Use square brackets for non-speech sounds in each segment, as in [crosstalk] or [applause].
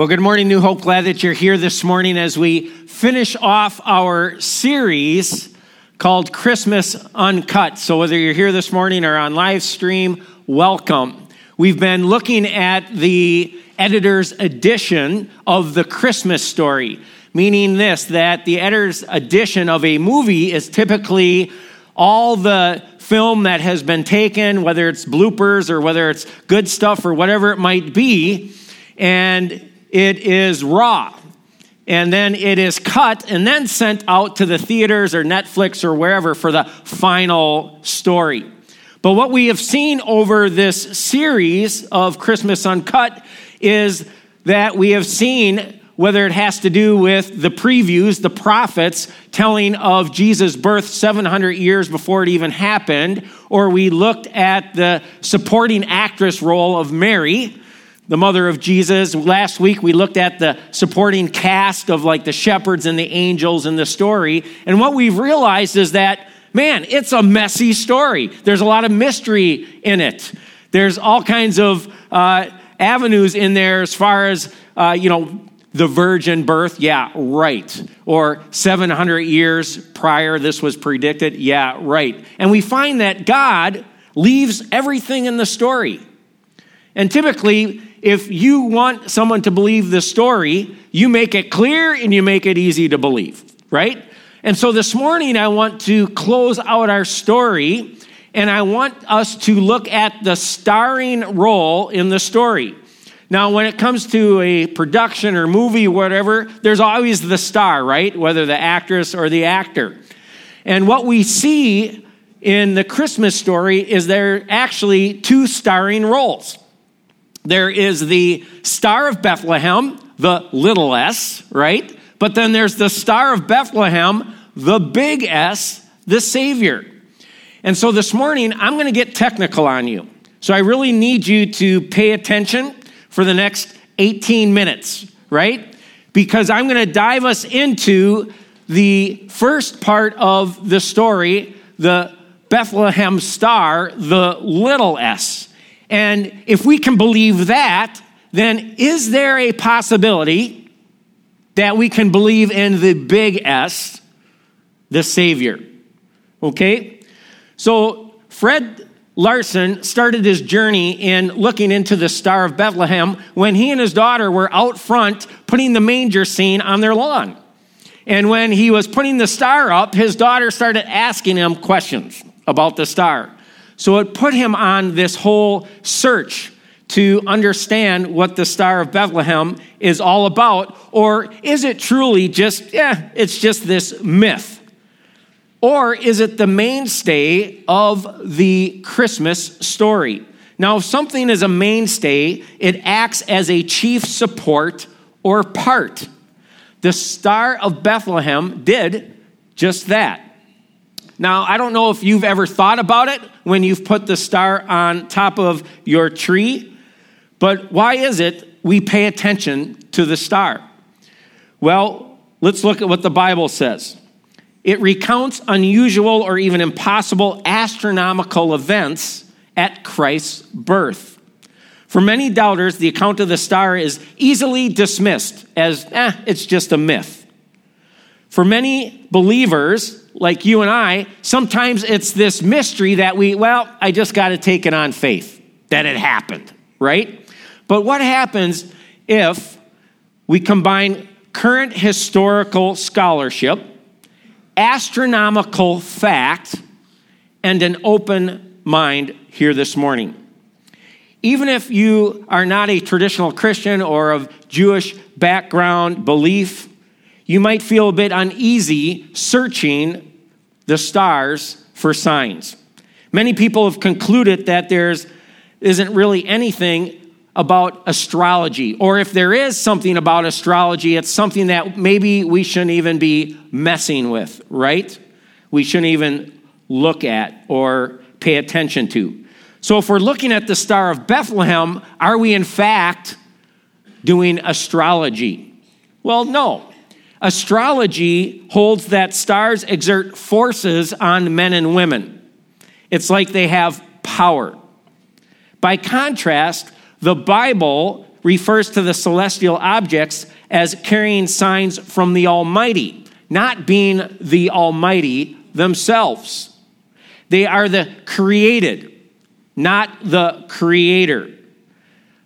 Well, good morning, New Hope. Glad that you're here this morning as we finish off our series called Christmas Uncut. So, whether you're here this morning or on live stream, welcome. We've been looking at the editor's edition of the Christmas story, meaning this that the editor's edition of a movie is typically all the film that has been taken, whether it's bloopers or whether it's good stuff or whatever it might be, and it is raw. And then it is cut and then sent out to the theaters or Netflix or wherever for the final story. But what we have seen over this series of Christmas Uncut is that we have seen whether it has to do with the previews, the prophets telling of Jesus' birth 700 years before it even happened, or we looked at the supporting actress role of Mary the mother of Jesus. Last week we looked at the supporting cast of like the shepherds and the angels in the story. And what we've realized is that, man, it's a messy story. There's a lot of mystery in it. There's all kinds of uh, avenues in there as far as, uh, you know, the virgin birth, yeah, right. Or 700 years prior, this was predicted, yeah, right. And we find that God leaves everything in the story. And typically, if you want someone to believe the story, you make it clear and you make it easy to believe, right? And so this morning, I want to close out our story and I want us to look at the starring role in the story. Now, when it comes to a production or movie, or whatever, there's always the star, right? Whether the actress or the actor. And what we see in the Christmas story is there are actually two starring roles. There is the Star of Bethlehem, the little s, right? But then there's the Star of Bethlehem, the big S, the Savior. And so this morning, I'm going to get technical on you. So I really need you to pay attention for the next 18 minutes, right? Because I'm going to dive us into the first part of the story, the Bethlehem star, the little s. And if we can believe that, then is there a possibility that we can believe in the big S, the Savior? Okay? So, Fred Larson started his journey in looking into the Star of Bethlehem when he and his daughter were out front putting the manger scene on their lawn. And when he was putting the star up, his daughter started asking him questions about the star. So it put him on this whole search to understand what the Star of Bethlehem is all about, or is it truly just, yeah, it's just this myth? Or is it the mainstay of the Christmas story? Now, if something is a mainstay, it acts as a chief support or part. The Star of Bethlehem did just that. Now, I don't know if you've ever thought about it when you've put the star on top of your tree, but why is it we pay attention to the star? Well, let's look at what the Bible says. It recounts unusual or even impossible astronomical events at Christ's birth. For many doubters, the account of the star is easily dismissed as, eh, it's just a myth. For many believers, like you and I, sometimes it's this mystery that we, well, I just got to take it on faith that it happened, right? But what happens if we combine current historical scholarship, astronomical fact, and an open mind here this morning? Even if you are not a traditional Christian or of Jewish background belief, you might feel a bit uneasy searching the stars for signs. Many people have concluded that there's isn't really anything about astrology, or if there is something about astrology, it's something that maybe we shouldn't even be messing with, right? We shouldn't even look at or pay attention to. So, if we're looking at the Star of Bethlehem, are we in fact doing astrology? Well, no. Astrology holds that stars exert forces on men and women. It's like they have power. By contrast, the Bible refers to the celestial objects as carrying signs from the Almighty, not being the Almighty themselves. They are the created, not the creator.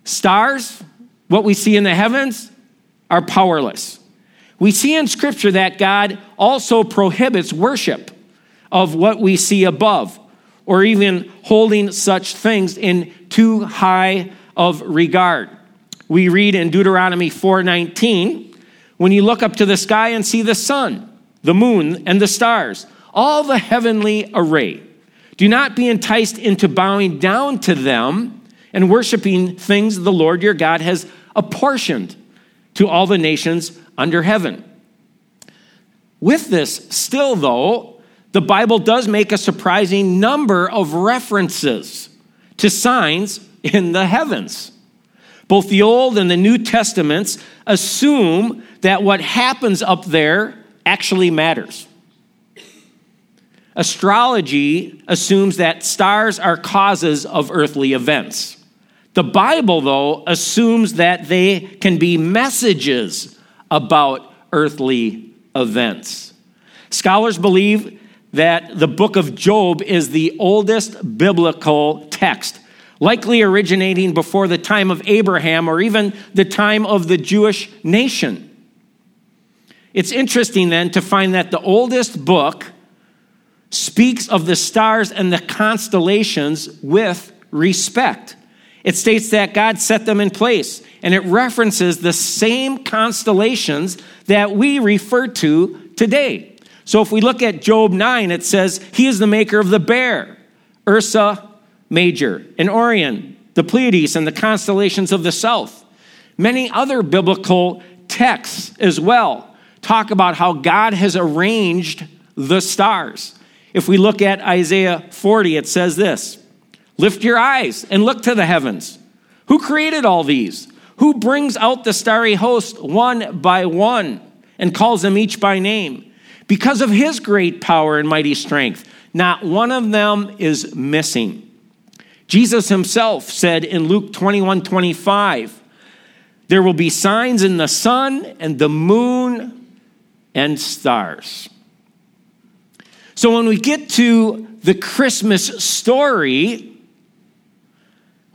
Stars, what we see in the heavens, are powerless. We see in Scripture that God also prohibits worship of what we see above, or even holding such things in too high of regard. We read in Deuteronomy 4:19, when you look up to the sky and see the sun, the moon, and the stars, all the heavenly array, do not be enticed into bowing down to them and worshiping things the Lord your God has apportioned to all the nations under heaven. With this, still though, the Bible does make a surprising number of references to signs in the heavens. Both the Old and the New Testaments assume that what happens up there actually matters. Astrology assumes that stars are causes of earthly events. The Bible, though, assumes that they can be messages about earthly events. Scholars believe that the book of Job is the oldest biblical text, likely originating before the time of Abraham or even the time of the Jewish nation. It's interesting then to find that the oldest book speaks of the stars and the constellations with respect. It states that God set them in place, and it references the same constellations that we refer to today. So if we look at Job 9, it says, He is the maker of the bear, Ursa Major, and Orion, the Pleiades, and the constellations of the south. Many other biblical texts as well talk about how God has arranged the stars. If we look at Isaiah 40, it says this Lift your eyes and look to the heavens. Who created all these? Who brings out the starry host one by one and calls them each by name? Because of his great power and mighty strength, not one of them is missing. Jesus himself said in Luke 21 25, There will be signs in the sun and the moon and stars. So when we get to the Christmas story,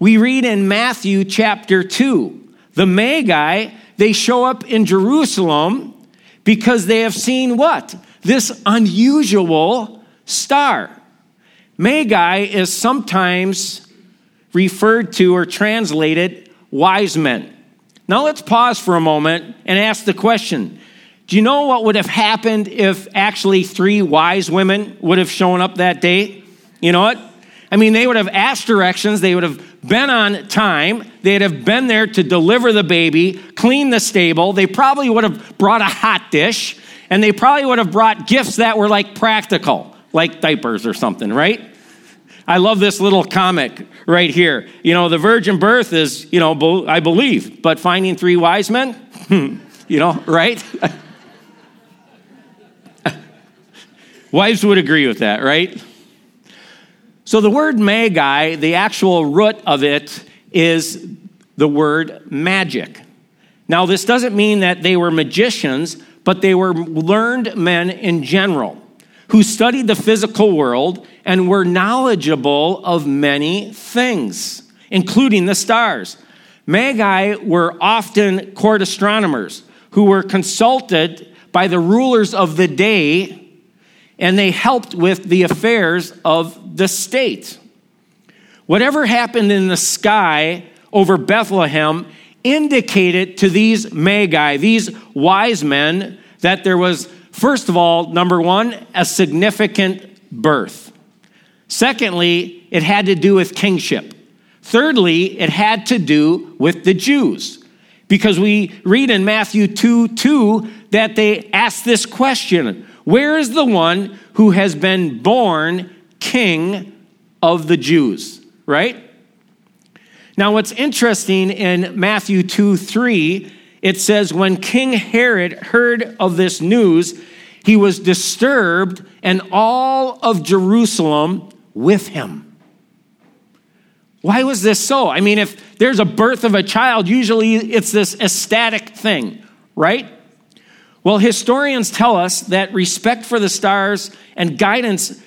we read in Matthew chapter 2, the Magi, they show up in Jerusalem because they have seen what? This unusual star. Magi is sometimes referred to or translated wise men. Now let's pause for a moment and ask the question do you know what would have happened if actually three wise women would have shown up that day? You know what? I mean, they would have asked directions, they would have been on time, they'd have been there to deliver the baby, clean the stable, they probably would have brought a hot dish, and they probably would have brought gifts that were like practical, like diapers or something, right? I love this little comic right here. You know, the virgin birth is, you know, I believe, but finding three wise men, hmm, you know, right? [laughs] Wives would agree with that, right? So the word magi, the actual root of it is the word magic. Now, this doesn't mean that they were magicians, but they were learned men in general who studied the physical world and were knowledgeable of many things, including the stars. Magi were often court astronomers who were consulted by the rulers of the day and they helped with the affairs of the state. Whatever happened in the sky over Bethlehem indicated to these magi, these wise men, that there was, first of all, number one, a significant birth. Secondly, it had to do with kingship. Thirdly, it had to do with the Jews. Because we read in Matthew 2 2 that they asked this question where is the one who has been born king of the Jews? Right? Now, what's interesting in Matthew 2 3, it says, When King Herod heard of this news, he was disturbed, and all of Jerusalem with him. Why was this so? I mean, if there's a birth of a child, usually it's this ecstatic thing, right? Well, historians tell us that respect for the stars and guidance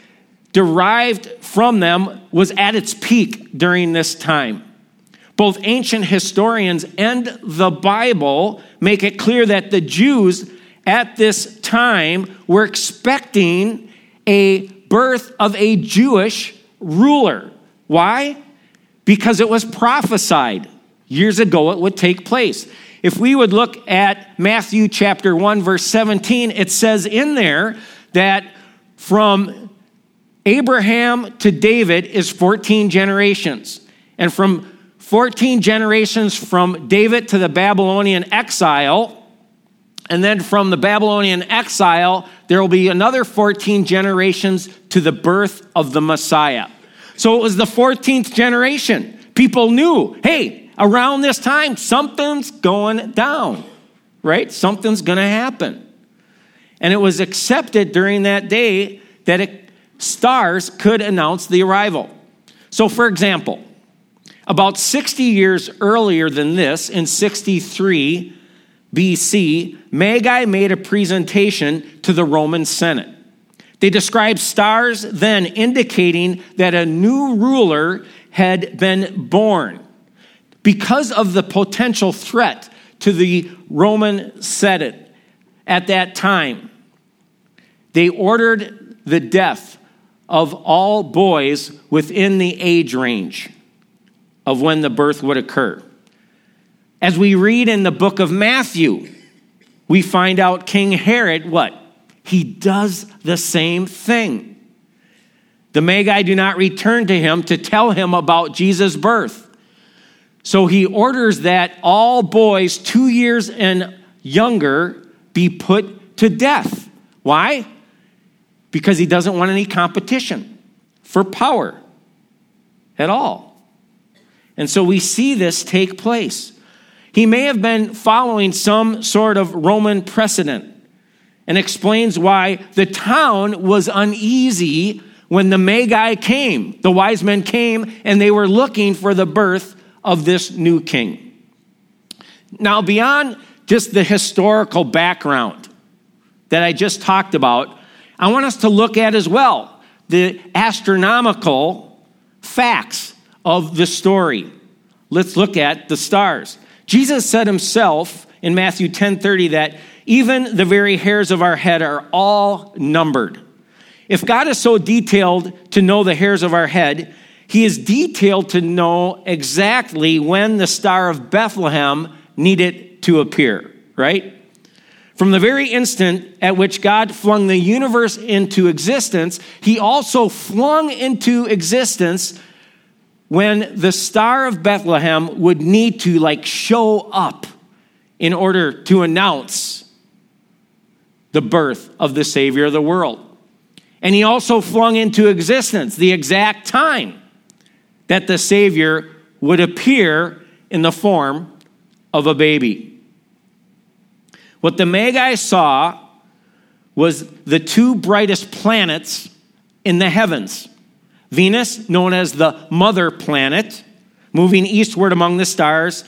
derived from them was at its peak during this time. Both ancient historians and the Bible make it clear that the Jews at this time were expecting a birth of a Jewish ruler. Why? Because it was prophesied years ago it would take place. If we would look at Matthew chapter 1, verse 17, it says in there that from Abraham to David is 14 generations. And from 14 generations from David to the Babylonian exile, and then from the Babylonian exile, there will be another 14 generations to the birth of the Messiah. So it was the 14th generation. People knew, hey, around this time, something's going down, right? Something's going to happen. And it was accepted during that day that it, stars could announce the arrival. So, for example, about 60 years earlier than this, in 63 BC, Magi made a presentation to the Roman Senate. They described stars then indicating that a new ruler had been born because of the potential threat to the Roman Senate at that time. They ordered the death of all boys within the age range of when the birth would occur. As we read in the book of Matthew, we find out King Herod, what? He does the same thing. The Magi do not return to him to tell him about Jesus' birth. So he orders that all boys two years and younger be put to death. Why? Because he doesn't want any competition for power at all. And so we see this take place. He may have been following some sort of Roman precedent and explains why the town was uneasy when the Magi came. The wise men came and they were looking for the birth of this new king. Now, beyond just the historical background that I just talked about, I want us to look at as well the astronomical facts of the story. Let's look at the stars. Jesus said himself in Matthew 10:30 that even the very hairs of our head are all numbered. If God is so detailed to know the hairs of our head, he is detailed to know exactly when the Star of Bethlehem needed to appear, right? From the very instant at which God flung the universe into existence, he also flung into existence when the Star of Bethlehem would need to like show up in order to announce the birth of the Savior of the world. And he also flung into existence the exact time that the Savior would appear in the form of a baby. What the Magi saw was the two brightest planets in the heavens Venus, known as the mother planet, moving eastward among the stars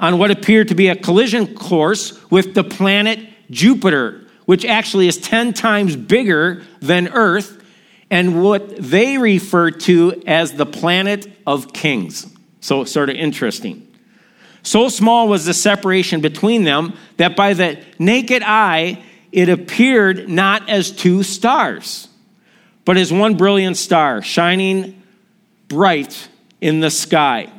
on what appeared to be a collision course with the planet Jupiter, which actually is 10 times bigger than Earth and what they refer to as the planet of kings. So, sort of interesting. So small was the separation between them that by the naked eye, it appeared not as two stars, but as one brilliant star shining bright in the sky.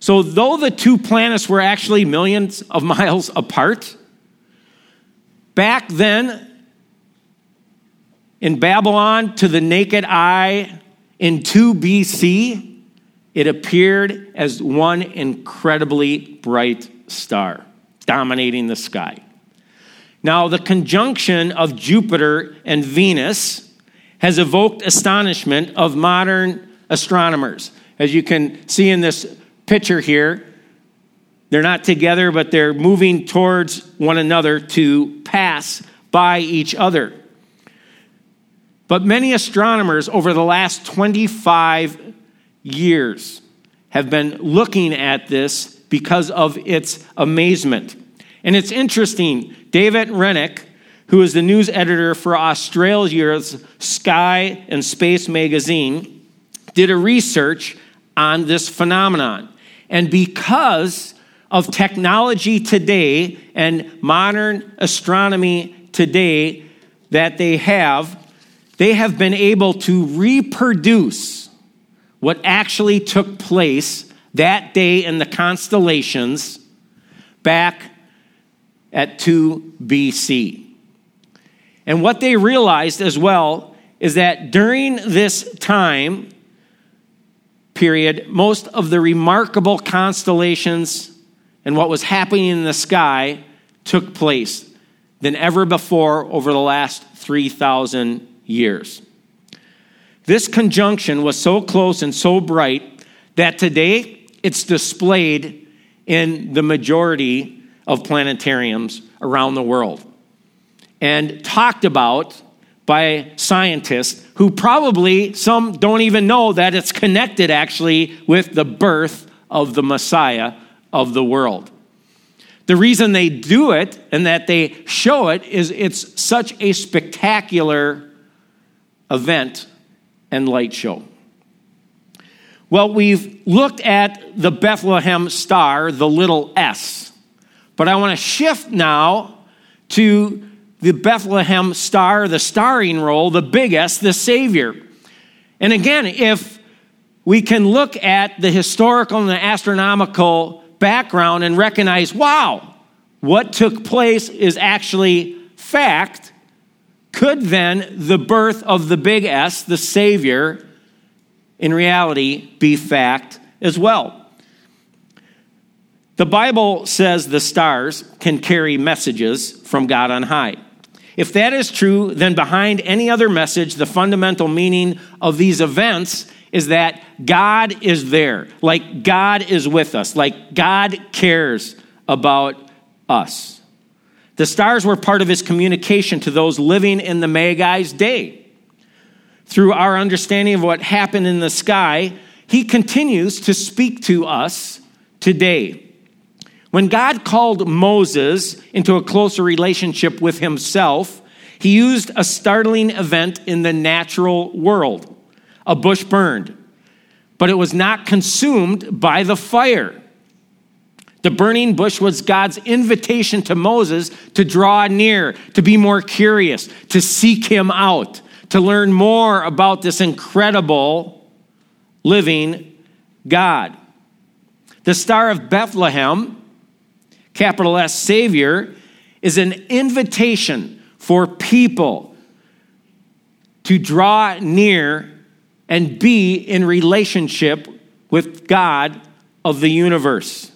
So, though the two planets were actually millions of miles apart, back then in Babylon to the naked eye in 2 BC, it appeared as one incredibly bright star dominating the sky. Now, the conjunction of Jupiter and Venus has evoked astonishment of modern astronomers. As you can see in this picture here, they're not together, but they're moving towards one another to pass by each other. But many astronomers over the last 25 years have been looking at this because of its amazement. And it's interesting, David Reneke, who is the news editor for Australia's Sky and Space magazine, did a research on this phenomenon. And because of technology today and modern astronomy today that they have, they have been able to reproduce what actually took place that day in the constellations back at 2 BC. And what they realized as well is that during this time period, most of the remarkable constellations and what was happening in the sky took place than ever before over the last 3,000 years. This conjunction was so close and so bright that today it's displayed in the majority of planetariums around the world and talked about by scientists who probably some don't even know that it's connected actually with the birth of the Messiah of the world. The reason they do it and that they show it is it's such a spectacular event and light show. Well, we've looked at the Bethlehem star, the little s, but I want to shift now to the Bethlehem star, the starring role, the big S, the Savior. And again, if we can look at the historical and the astronomical background and recognize, wow, what took place is actually fact, could then the birth of the big S, the Savior, in reality be fact as well? The Bible says the stars can carry messages from God on high. If that is true, then behind any other message, the fundamental meaning of these events is that God is there, like God is with us, like God cares about us. The stars were part of his communication to those living in the Magi's day. Through our understanding of what happened in the sky, he continues to speak to us today. When God called Moses into a closer relationship with himself, he used a startling event in the natural world. A bush burned, but it was not consumed by the fire. The burning bush was God's invitation to Moses to draw near, to be more curious, to seek him out, to learn more about this incredible living God. The Star of Bethlehem, capital S Savior, is an invitation for people to draw near and be in relationship with God of the universe.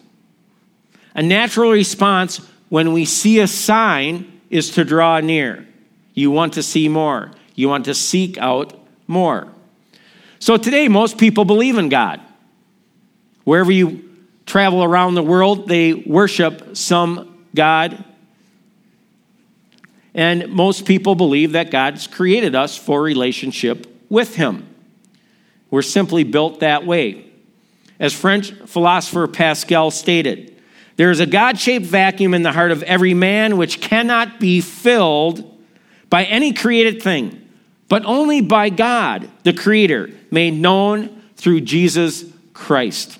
A natural response when we see a sign is to draw near. You want to see more, you want to seek out more. So today, most people believe in God. Wherever you travel around the world, they worship some God. And most people believe that God's created us for relationship with Him. We're simply built that way. As French philosopher Pascal stated, there is a God shaped vacuum in the heart of every man which cannot be filled by any created thing, but only by God, the Creator, made known through Jesus Christ.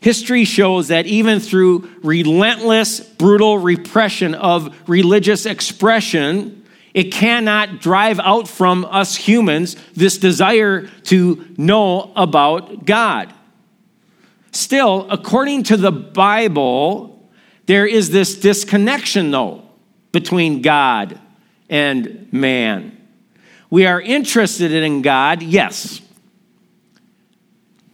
History shows that even through relentless, brutal repression of religious expression, it cannot drive out from us humans this desire to know about God. Still, according to the Bible, there is this disconnection, though, between God and man. We are interested in God, yes,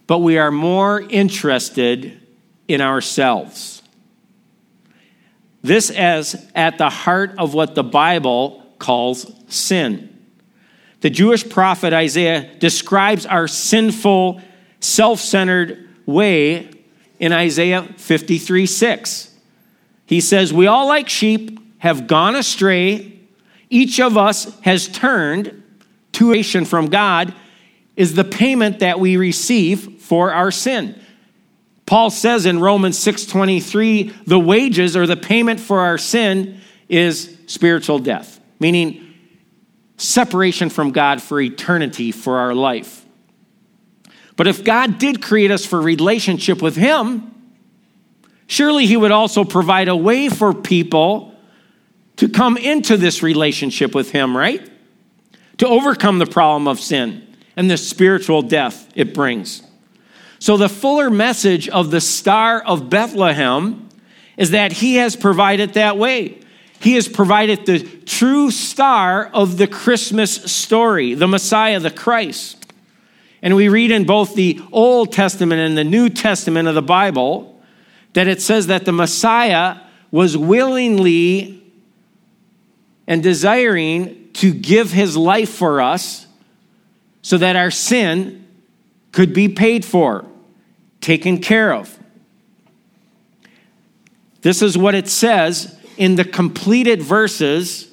but we are more interested in ourselves. This is at the heart of what the Bible calls sin. The Jewish prophet Isaiah describes our sinful, self centered way in Isaiah 53 6. He says, We all, like sheep, have gone astray. Each of us has turned to nation from God. is the payment that we receive for our sin. Paul says in Romans 6:23, the wages or the payment for our sin is spiritual death, meaning separation from God for eternity for our life. But if God did create us for relationship with him, surely he would also provide a way for people to come into this relationship with him, right? To overcome the problem of sin and the spiritual death it brings. So, the fuller message of the Star of Bethlehem is that he has provided that way. He has provided the true star of the Christmas story, the Messiah, the Christ. And we read in both the Old Testament and the New Testament of the Bible that it says that the Messiah was willingly and desiring to give his life for us so that our sin could be paid for taken care of. This is what it says in the completed verses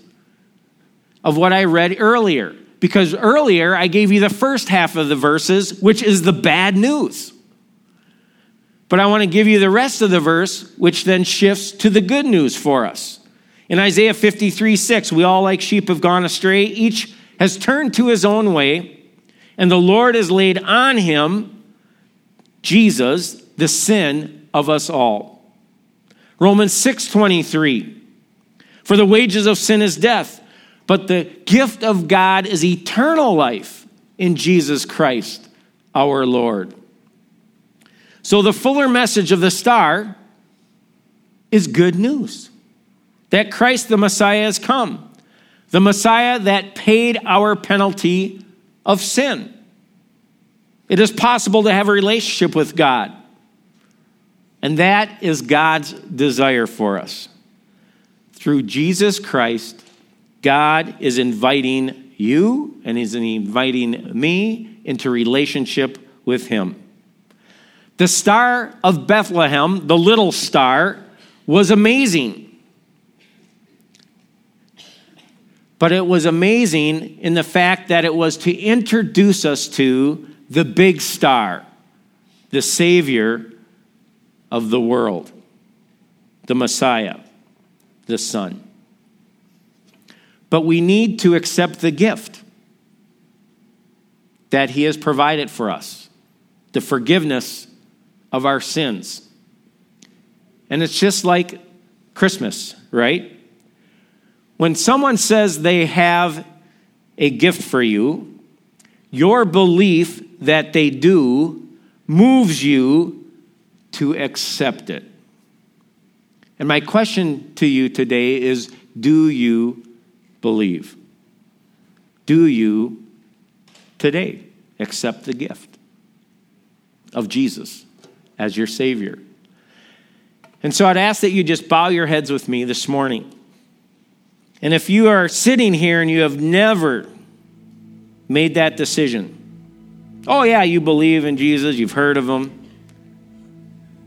of what I read earlier. Because earlier I gave you the first half of the verses, which is the bad news. But I want to give you the rest of the verse, which then shifts to the good news for us. In Isaiah 53 6, we all like sheep have gone astray. Each has turned to his own way, and the Lord has laid on him Jesus the sin of us all. Romans 6:23 For the wages of sin is death, but the gift of God is eternal life in Jesus Christ our Lord. So the fuller message of the star is good news. That Christ the Messiah has come. The Messiah that paid our penalty of sin. It is possible to have a relationship with God. And that is God's desire for us. Through Jesus Christ, God is inviting you and He's inviting me into relationship with Him. The star of Bethlehem, the little star, was amazing. But it was amazing in the fact that it was to introduce us to the big star, the Savior of the world, the Messiah, the Son. But we need to accept the gift that He has provided for us the forgiveness of our sins. And it's just like Christmas, right? When someone says they have a gift for you, your belief that they do moves you to accept it. And my question to you today is do you believe? Do you today accept the gift of Jesus as your Savior? And so I'd ask that you just bow your heads with me this morning. And if you are sitting here and you have never made that decision, Oh, yeah, you believe in Jesus, you've heard of him,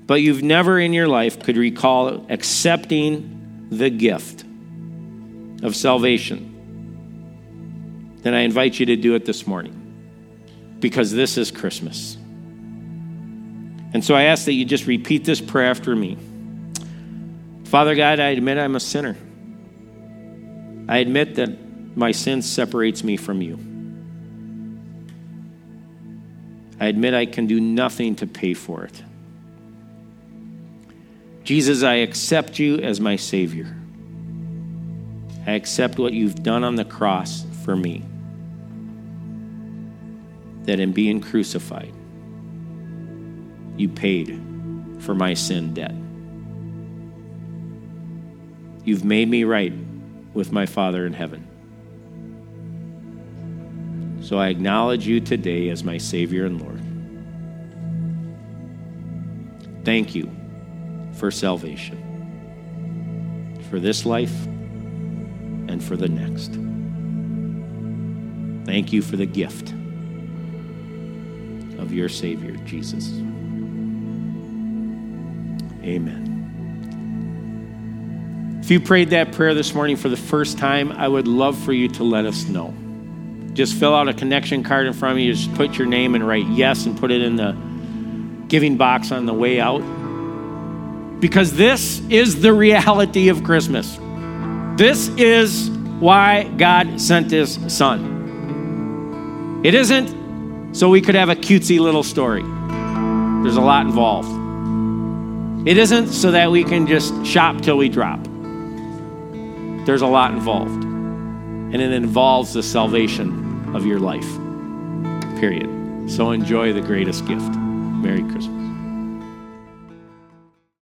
but you've never in your life could recall accepting the gift of salvation. Then I invite you to do it this morning because this is Christmas. And so I ask that you just repeat this prayer after me. Father God, I admit I'm a sinner. I admit that my sin separates me from you. I admit I can do nothing to pay for it. Jesus, I accept you as my Savior. I accept what you've done on the cross for me. That in being crucified, you paid for my sin debt. You've made me right with my Father in heaven. So I acknowledge you today as my Savior and Lord. Thank you for salvation, for this life for the next. Thank you for the gift of your Savior, Jesus. Amen. If you prayed that prayer this morning for the first time, I would love for you to let us know. just fill out a connection card in front of you. Just put your name and write yes and put it in the giving box on the way out. Because this is the reality of Christmas. This is why God sent his son. It isn't so we could have a cutesy little story. There's a lot involved. It isn't so that we can just shop till we drop. There's a lot involved. And it involves the salvation of your life. Period. So enjoy the greatest gift. Merry Christmas.